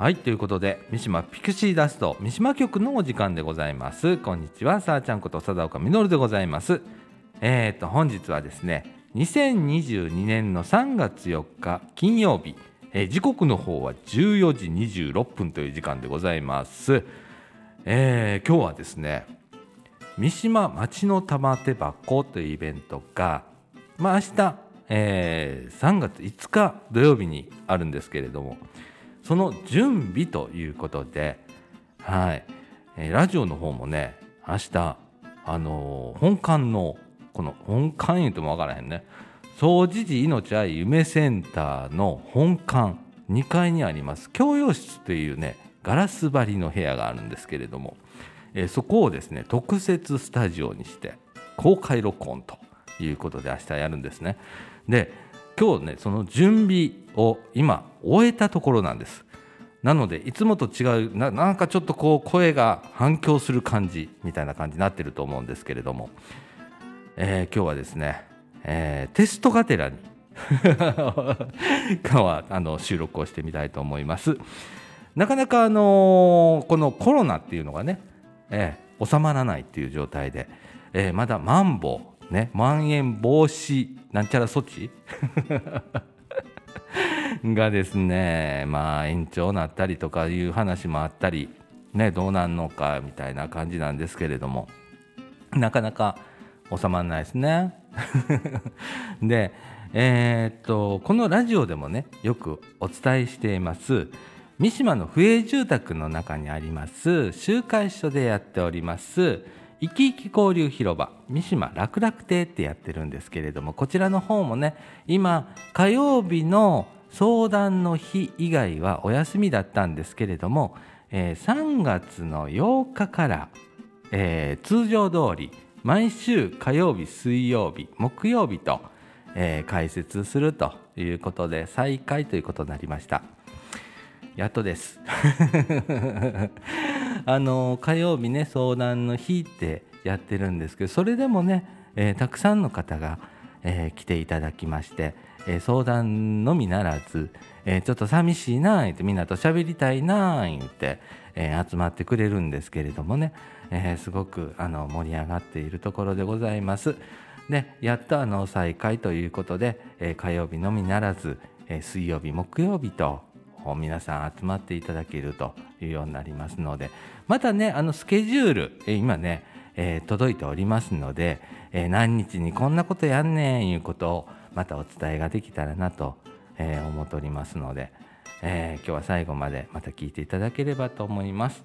はいということで三島ピクシーダスト三島局のお時間でございます。こんにちはさあちゃんこと貞岡実でございます。えっ、ー、と本日はですね2022年の3月4日金曜日、えー、時刻の方は14時26分という時間でございます、えー、今日はですね三島町の玉手箱というイベントがまあ明日、えー、3月5日土曜日にあるんですけれどもその準備ということで、はい、えー、ラジオの方もね、明日、あのー、本館の、この本館言うともわからへんね、総持寺命愛夢センターの本館、2階にあります、教養室というね、ガラス張りの部屋があるんですけれども、えー、そこをですね、特設スタジオにして、公開録音ということで明日やるんですね。で、今日ねその準備を今終えたところなんです。なのでいつもと違うなんかちょっとこう声が反響する感じみたいな感じになってると思うんですけれども、えー、今日はですね、えー、テストがてらに。今日はあの収録をしてみたいと思います。なかなかあのー、このコロナっていうのがね、えー、収まらないっていう状態で、えー、まだマンボウ。ね。まん延防止なんちゃら措置 がですねまあ延長になったりとかいう話もあったりねどうなんのかみたいな感じなんですけれども。なかなか収まらないですね。でえー、っとこのラジオでもねよくお伝えしています三島の府営住宅の中にあります集会所でやっております生き生き交流広場三島楽楽亭ってやってるんですけれどもこちらの方もね今火曜日の相談の日以外はお休みだったんですけれども、えー、3月の8日から、えー、通常通り毎週火曜日水曜日木曜日と、えー、開設するということで再開ということになりました。やっとです あの火曜日ね相談の日ってやってるんですけどそれでもね、えー、たくさんの方が、えー、来ていただきまして、えー、相談のみならず、えちょっと寂しいなってみんなと喋りたいな言って、え集まってくれるんですけれどもね、えすごくあの盛り上がっているところでございます。でやっとあの再開ということで、え火曜日のみならず、え水曜日木曜日と皆さん集まっていただけるというようになりますのでまたねあのスケジュール今ね、えー、届いておりますので、えー、何日にこんなことやんねんいうことをまたお伝えができたらなと、えー、思っておりますので、え今日は最後までまた聞いていただければと思います。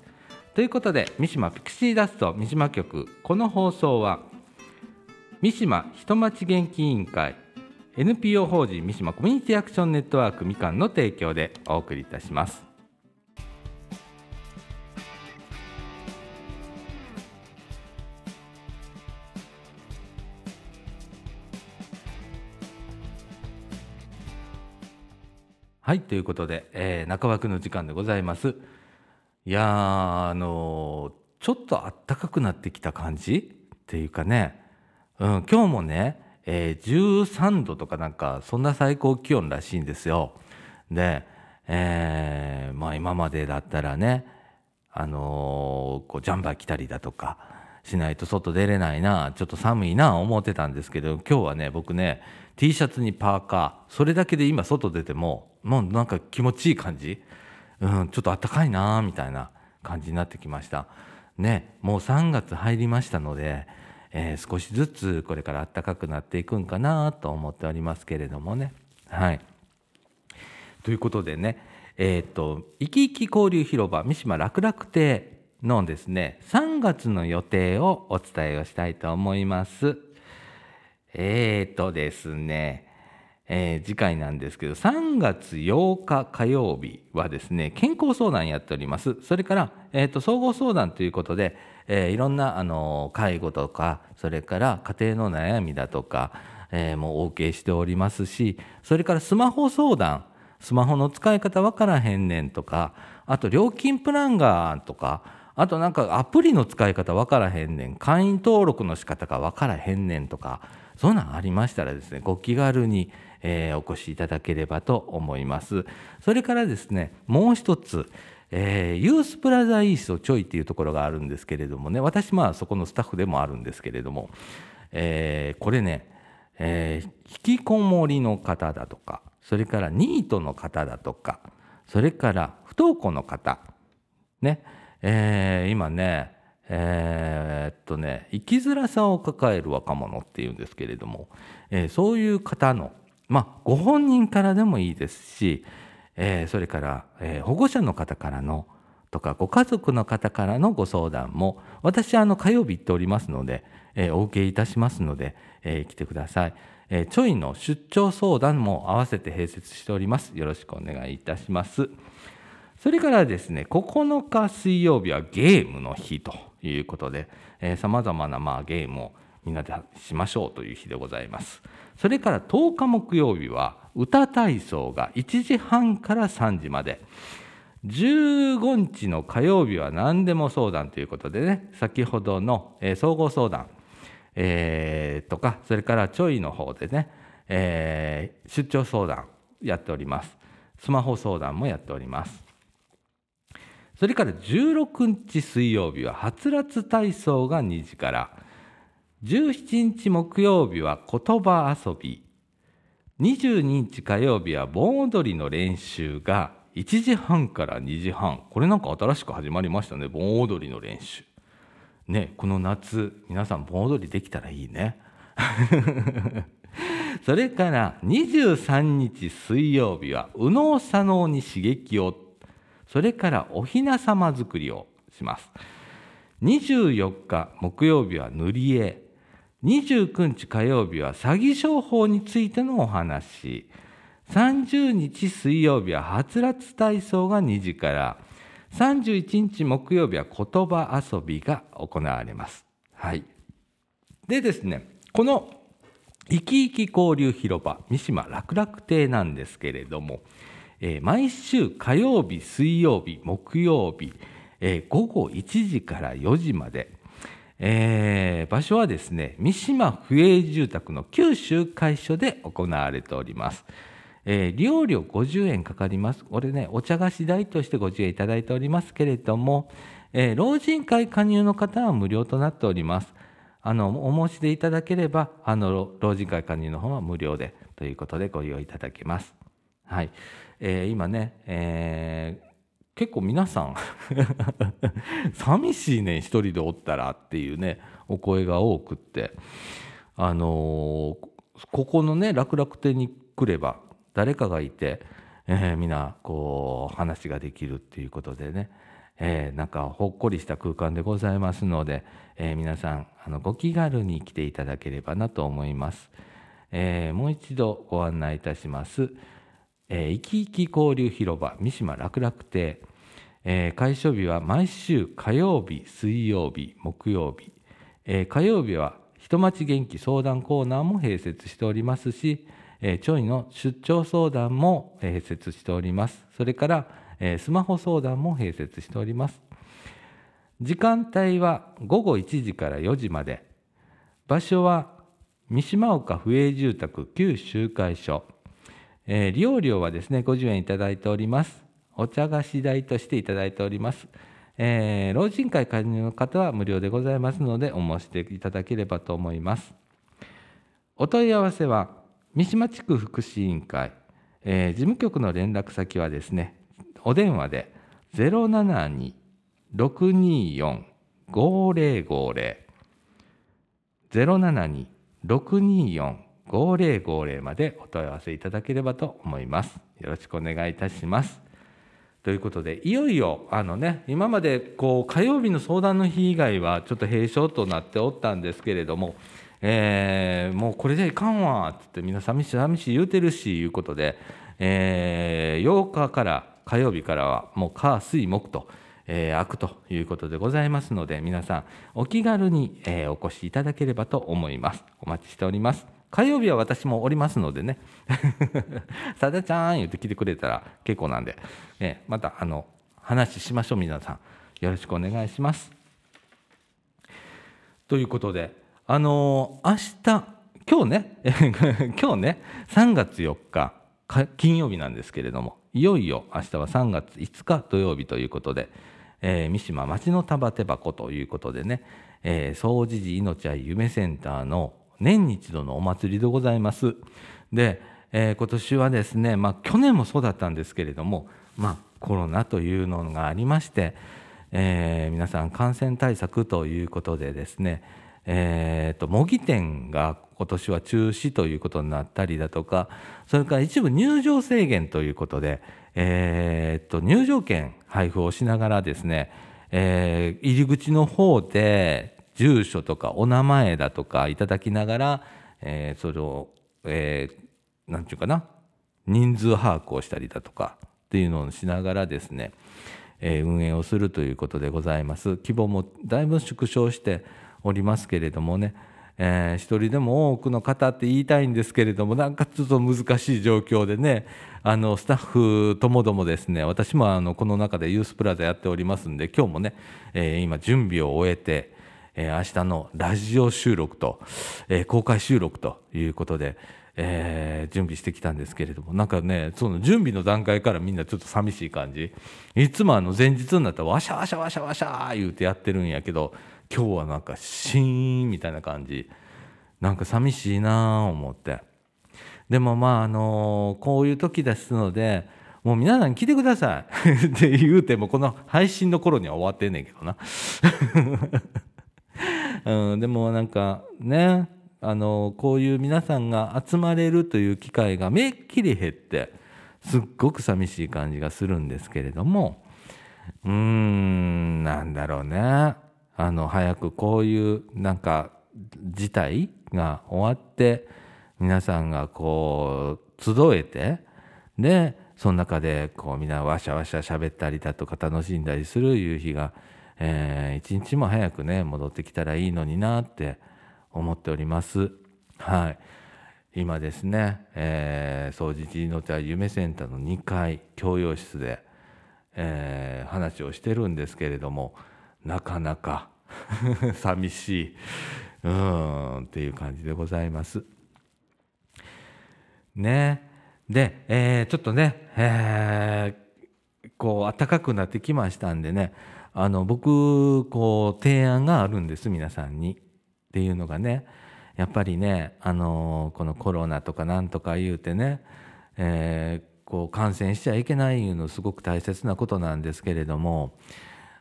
ということで三島ピクシーダスト三島局この放送は三島人町元気委員会 NPO 法人三島コミュニティアクションネットワークみかんの提供でお送りいたします。はいということで、えー、中枠の時間でございます。いやあのー、ちょっとあったかくなってきた感じっていうかね、うん、今日もねえー、13度とかなんかそんな最高気温らしいんですよ。で、えー、まあ今までだったらね、あのー、こうジャンバー着たりだとかしないと外出れないなちょっと寒いな思ってたんですけど今日はね僕ね T シャツにパーカーそれだけで今外出てももうなんか気持ちいい感じ、うん、ちょっとあったかいなみたいな感じになってきました。ねもう3月入りましたのでえー、少しずつこれから暖かくなっていくんかなと思っておりますけれどもね。はい、ということでね、えーと、生き生き交流広場三島楽々亭のですね3月の予定をお伝えをしたいと思います。えーとですね、えー、次回なんですけど3月8日火曜日はですね健康相談やっておりますそれから、えーと総合相談ということでえー、いろんなあの介護とかそれから家庭の悩みだとか、えー、もうお受けしておりますしそれからスマホ相談スマホの使い方わからへんねんとかあと料金プランがとかあとなんかアプリの使い方わからへんねん会員登録の仕方がわからへんねんとかそんなんありましたらですねご気軽に、えー、お越しいただければと思います。それからですねもう一つえー、ユースプラザイーストちょいっていうところがあるんですけれどもね私まあそこのスタッフでもあるんですけれども、えー、これね、えー、引きこもりの方だとかそれからニートの方だとかそれから不登校の方ね、えー、今ねえー、っとね生きづらさを抱える若者っていうんですけれども、えー、そういう方のまあご本人からでもいいですし、えー、それから、え保護者の方からのとかご家族の方からのご相談も私はあの火曜日行っておりますので、えお受けいたしますので、え来てください。えちょいの出張相談も合わせて併設しております。よろしくお願いいたします。それからですね、9日水曜日はゲームの日ということで、さまざまなまあゲームをみんなでしましょうという日でございます。それから10日木曜日は歌体操が1時半から3時まで。15日の火曜日は何でも相談ということでね、先ほどの、えー、総合相談、えー、とか、それからちょいの方でね、えー、出張相談やっております。スマホ相談もやっております。それから16日水曜日ははつらつ体操が2時から17日木曜日は言葉遊び22日火曜日は盆踊りの練習が1時半から2時半。これなんか新しく始まりましたね。盆踊りの練習。ねこの夏皆さん盆踊りできたらいいね。それから23日水曜日は右脳左脳に刺激を。それからおひなさま作りをします。24日木曜日は塗り絵。29日火曜日は詐欺商法についてのお話。30日水曜日ははつらつ体操が2時から。31日木曜日は言葉遊びが行われます。はい、でですねこの生き生き交流広場三島楽楽亭なんですけれどもえー、毎週火曜日、水曜日、木曜日、えー、午後1時から4時まで、えー、場所はですね、三島府営住宅の旧集会所で行われております。えー、利用料50円かかります。これね、お茶菓子代としてご自営いただいておりますけれども、えー、老人会加入の方は無料となっております。あの、お申し出いただければ、あの、老人会加入の方は無料でということでご利用いただけます。はい。えー、今ね、え、結構皆さん 寂しいね一人でおったらっていうねお声が多くってあのー、ここのね楽々亭に来れば誰かがいて、えー、みんなこう話ができるっていうことでね、えー、なんかほっこりした空間でございますので、えー、皆さんあのご気軽に来ていただければなと思います。えー、もう一度ご案内いたします。えー、生き生き交流広場三島楽々亭、えー、開所日は毎週火曜日水曜日木曜日、えー、火曜日は人町元気相談コーナーも併設しておりますし、えー、ちょいの出張相談も併設しております。それから、えー、スマホ相談も併設しております。時間帯は午後1時から4時まで。場所は三島岡府営住宅旧集会所。えー、利用料はですね、50円いただいております。お茶菓子代としていただいております。えー、老人会加入の方は無料でございますので、お申し出いただければと思います。お問い合わせは、三島地区福祉委員会、えー、事務局の連絡先はですね、お電話で072-624-5050 072-624-5050 5050までお問い合わせいただければと思います。よろしくお願いいたします。ということで、いよいよ、あのね、今までこう火曜日の相談の日以外はちょっと閉所となっておったんですけれども、えー、もうこれじゃいかんわっつってみんな寂しい寂しい言うてるしいうことで、えー、8日から火曜日からはもう火水木と、えー、開くということでございますので皆さんお気軽に、えー、お越しいただければと思いますお待ちしております火曜日は私もおりますのでね。さだちゃん言って来てくれたら結構なんで、えまたあの話しましょう皆さん。よろしくお願いします。ということであの明日今日ね 今日ね3月4日金曜日なんですけれどもいよいよ明日は3月5日土曜日ということで、えー、三島町の束手箱ということでね、えー、総持寺命愛夢センターの年に一度のお祭りでございます。で、えー、今年はですね、まあ、去年もそうだったんですけれども、まあ、コロナというのがありまして、えー、皆さん感染対策ということでですね、えーと、模擬店が今年は中止ということになったりだとかそれから一部入場制限ということで、えーと、入場券配布をしながらですね、えー、入り口の方で住所とかお名前だとかいただきながら、えー、それを、えー、なんていうかな人数把握をしたりだとかっていうのをしながらですね、えー、運営をするということでございます。規模もだいぶ縮小しておりますけれどもね、えー、一人でも多くの方って言いたいんですけれどもなんかちょっと難しい状況でねあのスタッフともどもですね私もあのこの中でユースプラザやっておりますんで今日もね、えー、今準備を終えて、えー、明日のラジオ収録と、えー、公開収録ということで、えー、準備してきたんですけれどもなんかねその準備の段階からみんなちょっと寂しい感じ。いつもあの前日になったらワシャワシャワシャワシャ言うてやってるんやけど今日はなんかシーンみたいな感じ。なんか寂しいなあ思って。でもまああのこういう時ですのでもう皆さん来てください。って言うてもこの配信の頃には終わってんねんけどな、うん、でもなんかねあのこういう皆さんが集まれるという機会がめっきり減ってすっごく寂しい感じがするんですけれどもうーんなんだろうね。あの早くこういうなんか事態が終わって皆さんがこう集えてでその中でこうみんなわしゃわしゃ喋ったりだとか楽しんだりする夕日が、えー、一日も早くね戻ってきたらいいのになって思っております。はい。今ですね、えー、総持寺の茶夢センターの2階教養室で、えー、話をしてるんですけれどもなかなか 寂しいうんっていう感じでございます。ねで、えー、ちょっとね、えー、こう暖かくなってきましたんでねあの僕こう提案があるんです皆さんに。っていうのがねやっぱりねあのこのコロナとかなんとか言うてね、えー、こう感染しちゃいけないいうのすごく大切なことなんですけれども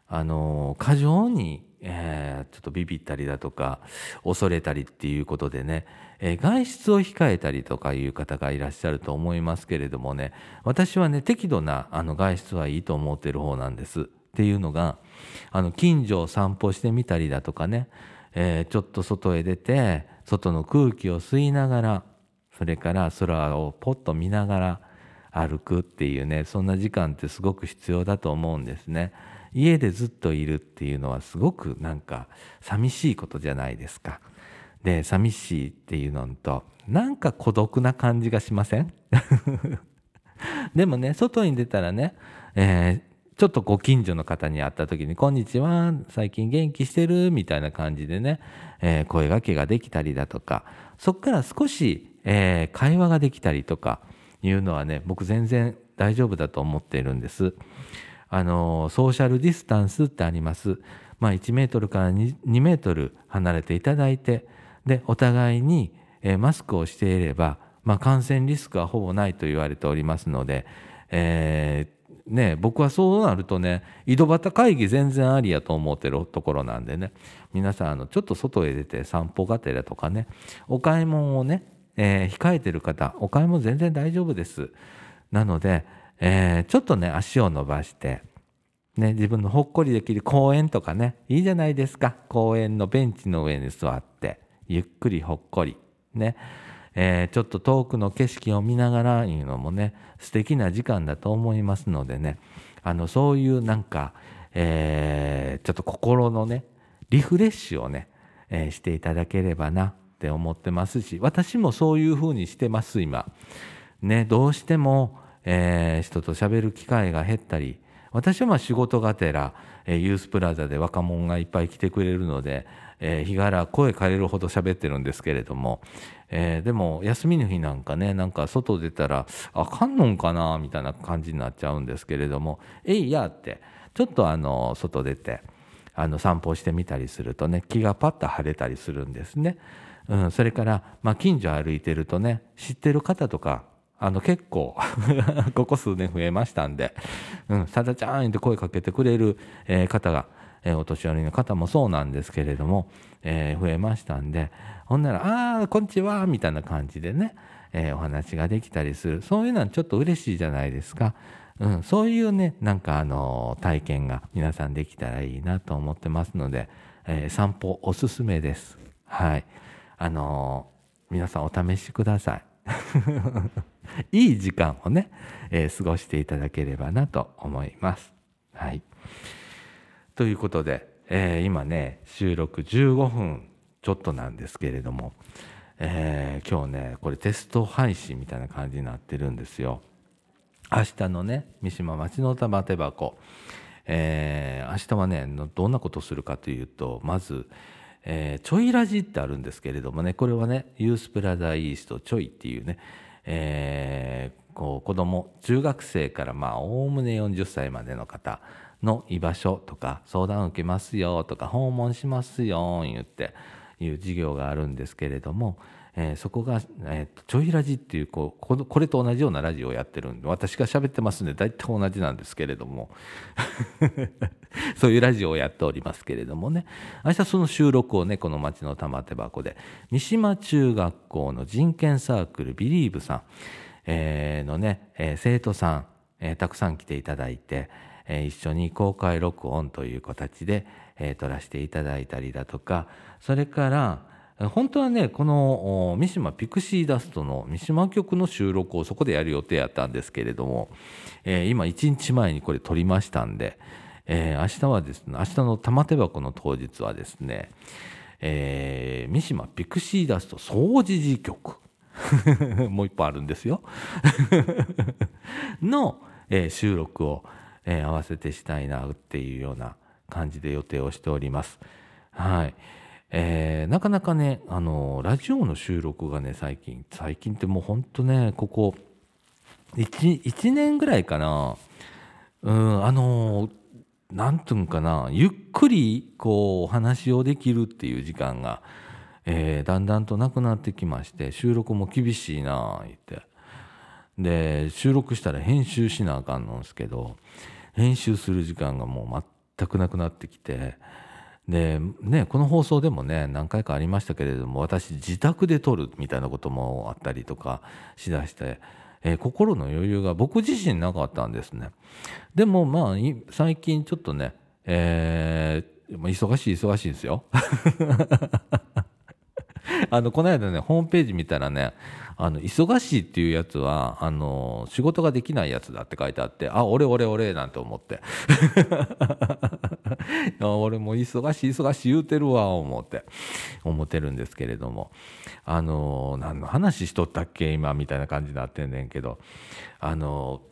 あの過剰に、えー、ちょっとビビったりだとか恐れたりっていうことでね、えー、外出を控えたりとかいう方がいらっしゃると思いますけれどもね私はね適度なあの外出はいいと思ってる方なんです。っていうのがあの近所を散歩してみたりだとかねえー、ちょっと外へ出て外の空気を吸いながらそれから空をポッと見ながら歩くっていうねそんな時間ってすごく必要だと思うんですね。家でずっといるっていうのはすごくなんか寂しいことじゃないですか。で寂しいっていうのとなんか孤独な感じがしません？でもね外に出たらね、えー、ちょっとご近所の方に会った時に「こんにちは最近元気してる?」みたいな感じでね、えー、声がけができたりだとかそこから少し、えー、会話ができたりとかいうのはね僕全然大丈夫だと思っているんです。あのソーシャルディスタンスってあります。まあ、1メートルから 2, 2メートル離れていただいてでお互いに、えー、マスクをしていれば、まあ、感染リスクはほぼないと言われておりますので、えー、ね、僕はそうなるとね井戸端会議全然ありやと思ってるところなんでね。皆さんあのちょっと外へ出て散歩がてらとかねお買い物をね、えー、控えてる方お買い物全然大丈夫です。なので、えー、ちょっとね足を伸ばしてね、自分のほっこりできる公園とかねいいじゃないですか。公園のベンチの上に座ってゆっくりほっこりね。えー、ちょっと遠くの景色を見ながらいうのもね素敵な時間だと思いますのでねあのそういうなんか、えー、ちょっと心のねリフレッシュをね、えー、していただければなって思ってますし私もそういうふうにしてます今。ねどうしても、えー、人と喋る機会が減ったり私はまあ仕事がてら、えー、ユースプラザで若者がいっぱい来てくれるので、えー日柄声枯れるほど喋ってるんですけれども、えーでも休みの日なんかねなんか外出たらあかんのんかなみたいな感じになっちゃうんですけれども「えいや」ってちょっとあの外出てあの散歩してみたりするとね気がパッと晴れたりするんですね。うん、それから、まあ、近所歩いてるとね知ってる方とかあの結構 ここ数年増えましたんで「うん、さだちゃん」って声かけてくれる、えー方が、えお年寄りの方もそうなんですけれども、え増えましたんでほんなら「ああこんにちは」みたいな感じでね、えお話ができたりするそういうのはちょっと嬉しいじゃないですか。うん、そういうねなんかあの体験が皆さんできたらいいなと思ってますので、えー散歩おすすめです。はい、あの皆さんお試しください。いい時間をね、えー過ごしていただければなと思います。はい、ということで、えー今ね収録15分ちょっとなんですけれども、えー今日ねこれテスト配信みたいな感じになってるんですよ。明日のね三島町の玉手箱、えー明日はねどんなことをするかというとまず、えーちょいラジってあるんですけれどもねこれはねユースプラザイーストちょいっていうね、えーこう子供中学生からまあおおむね40歳までの方の居場所とか相談を受けますよとか訪問しますよ言っていう授業があるんですけれども、えーそこが、えーとちょいラジっていうこうこれと同じようなラジオをやってるんで私が喋ってますんで大体同じなんですけれども そういうラジオをやっておりますけれどもね。明日その収録をねこの町の玉手箱で三島中学校の人権サークルビリーブさん、えーのね、えー生徒さん、えたくさん来ていただいて、えー一緒に公開録音という形で、えー撮らせていただいたりだとか。それから本当はねこの三島ピクシーダストの三島局の収録をそこでやる予定やったんですけれども、えー今1日前にこれ撮りましたんで、えー明日はですね明日の玉手箱の当日はですね、えー三島ピクシーダスト総除事局。もう一本あるんですよ。の、えー収録を、えー合わせてしたいなっていうような感じで予定をしております。はい。えーなかなかね、あのラジオの収録がね、最近、最近ってもうほんとね、ここ1、1年ぐらいかな、うん、あのなんていうんかな、ゆっくりこうお話をできるっていう時間が、えーだんだんとなくなってきまして、収録も厳しいなあ言って。で収録したら編集しなあかんのんすけど編集する時間がもう全くなくなってきてでねこの放送でもね何回かありましたけれども私自宅で撮るみたいなこともあったりとかしだして、えー心の余裕が僕自身なかったんですね。でもまあ最近ちょっとねえー忙しい忙しいですよ。あのこの間ねホームページ見たらねあの忙しいっていうやつはあの仕事ができないやつだって書いてあってあ俺俺俺なんて思って。俺も忙しい忙しい言うてるわ思って。思ってるんですけれども。あの何の話しとったっけ今みたいな感じになってんねんけど。あの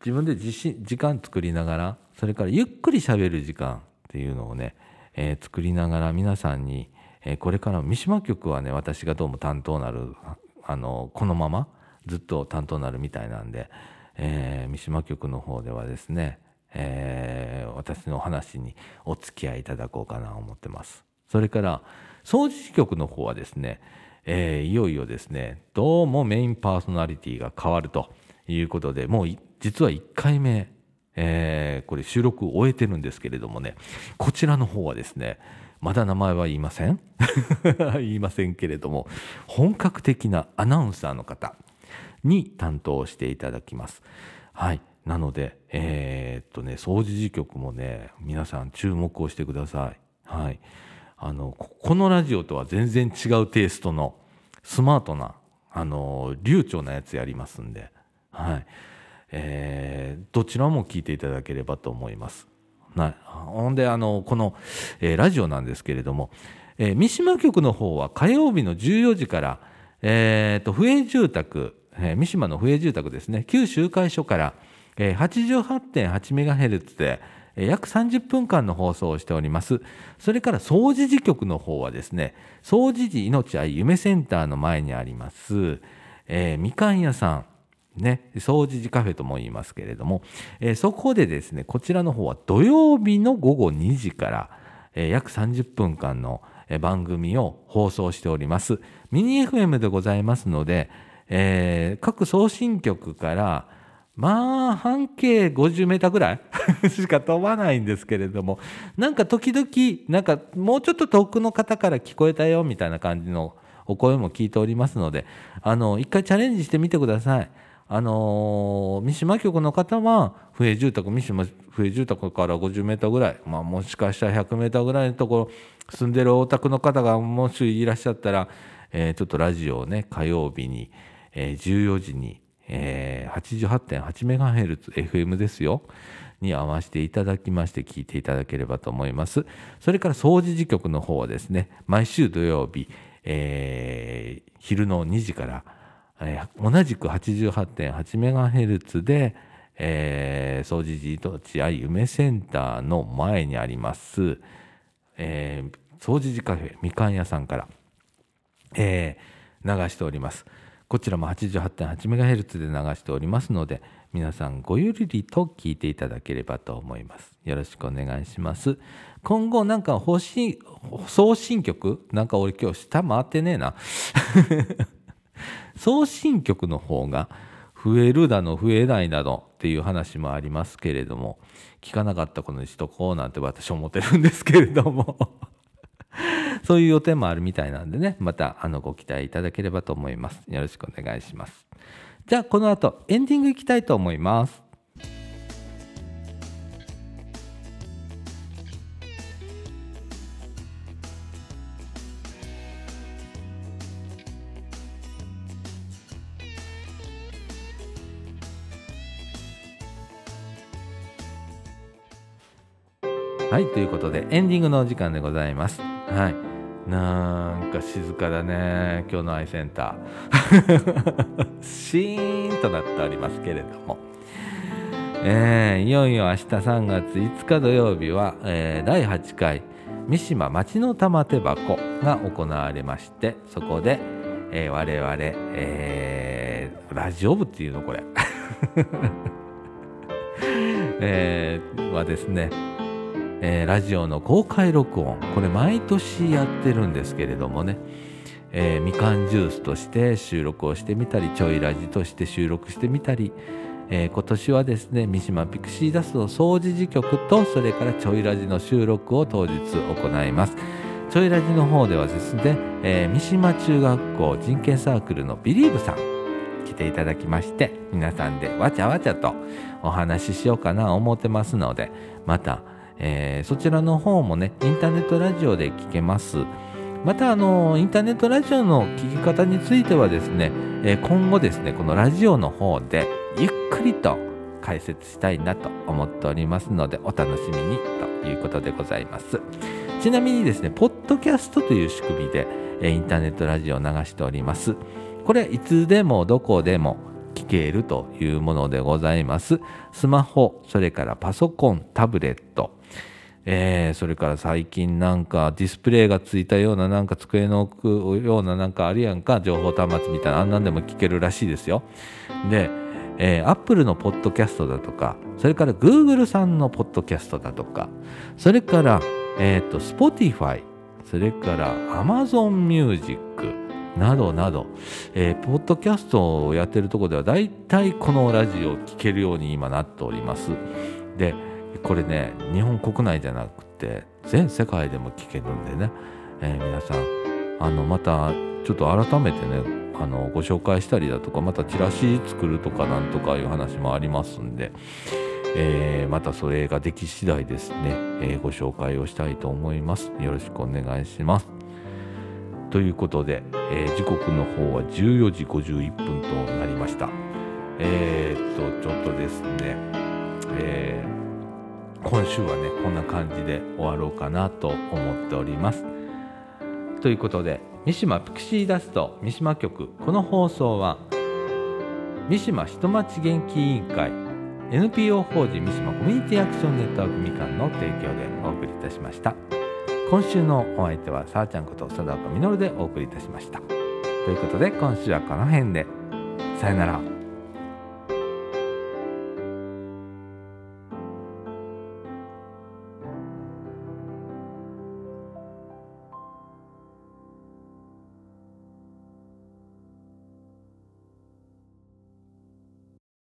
自分で自信時間作りながらそれからゆっくり喋る時間っていうのをね、えー作りながら皆さんに、えーこれから三島局はね私がどうも担当なるあのこのままずっと担当なるみたいなんで、えー三島局の方ではですね、えー私の話にお付き合いいただこうかなと思ってます。それから掃除局の方はですね、えーいよいよですねどうもメインパーソナリティが変わるということでもう実は1回目、えーこれ収録を終えてるんですけれどもねこちらの方はですねまだ名前は言いません 言いませんけれども本格的なアナウンサーの方に担当していただきます。はい。なので、えーっとね、掃除時局もね、皆さん注目をしてください。はい。あの、このラジオとは全然違うテイストのスマートな、あの、流暢なやつやりますんで、はい。えーどちらも聞いていただければと思います。なほんであのこの、えーラジオなんですけれども、えー三島局の方は火曜日の14時から、えーと不営住宅、えー三島の不営住宅ですね旧集会所から、えー、88.8メガヘルツで、えー約30分間の放送をしております。それから総除寺局の方はですね総除寺命愛夢センターの前にあります、えーみかん屋さん。ね、総除寺カフェとも言いますけれども、えーそこでですねこちらの方は土曜日の午後2時から、えー約30分間の番組を放送しておりますミニ FM でございますので、えー各送信局からまあ半径50メーターぐらい しか飛ばないんですけれどもなんか時々なんかもうちょっと遠くの方から聞こえたよみたいな感じのお声も聞いておりますのであの一回チャレンジしてみてください。あのー三島局の方は不営住宅三島不営住宅から50メーターぐらい、まあ、もしかしたら100メーターぐらいのところ住んでるお宅の方がもしいらっしゃったら、えーちょっとラジオをね火曜日に、えー14時に、えー、88.8メガヘルツ FM ですよ。に合わせていただきまして聞いていただければと思います。それから掃除時局の方はですね毎週土曜日、えー昼の2時から同じく 88.8MHz で、えー、掃除時と地愛夢センターの前にあります、えー、掃除時カフェみかん屋さんから、えー流しております。こちらも 88.8MHz で流しておりますので皆さんごゆるりと聞いていただければと思います。よろしくお願いします。今後なんか送信曲なんか俺今日下回ってねえな。送信局の方が増えるだの増えないだのっていう話もありますけれども聞かなかったことにしとこうなんて 私は思ってるんですけれども。そういう予定もあるみたいなんでねまたあのご期待いただければと思います。よろしくお願いします。じゃあこの後エンディングいきたいと思います。はいということでエンディングのお時間でございます。はい。なんか静かだね。今日のアイセンター。シーンとなっておりますけれども。えーいよいよ明日3月5日土曜日は、えー第8回三島町の玉手箱が行われましてそこで、えー我々、えーラジオ部っていうのこれ、えーはですねえーラジオの公開録音。これ毎年やってるんですけれどもね、えーみかんジュースとして収録をしてみたりちょいラジとして収録してみたり、えー今年はですね三島ピクシーダスの総除事局とそれからちょいラジの収録を当日行います。ちょいラジの方ではですね、えー三島中学校人権サークルのビリーブさん来ていただきまして皆さんでわちゃわちゃとお話ししようかな思ってますのでまた、えーそちらの方もねインターネットラジオで聞けます。またあのインターネットラジオの聞き方についてはですね、えー今後ですねこのラジオの方でゆっくりと解説したいなと思っておりますのでお楽しみにということでございます。ちなみにですねポッドキャストという仕組みで、えーインターネットラジオを流しております。これいつでもどこでも聞けるというものでございます。スマホそれからパソコンタブレットえーそれから最近なんかディスプレイがついたようななんか机の置くようななんかあるやんか情報端末みたいなあんなんでも聞けるらしいですよ。で、えー、Apple のポッドキャストだとかそれから Google さんのポッドキャストだとかそれから、えー、と Spotify それから Amazon Music などなど、えーポッドキャストをやってるところでは大体このラジオを聴けるように今なっております。でこれね日本国内じゃなくて全世界でも聞けるんでね、えー皆さん。あのまたちょっと改めてねあのご紹介したりだとかまたチラシ作るとかなんとかいう話もありますんで、えーまたそれができ次第ですね、えーご紹介をしたいと思います。よろしくお願いします。ということで、えー時刻の方は14時51分となりました。えーっとちょっとですね、えー今週はねこんな感じで終わろうかなと思っております。ということで三島ピクシーダスト三島局この放送は三島人町元気委員会 NPO 法人三島コミュニティアクションネットワークみかんの提供でお送りいたしました。今週のお相手はさあちゃんこと佐田岡実でお送りいたしました。ということで今週はこの辺で。さよなら。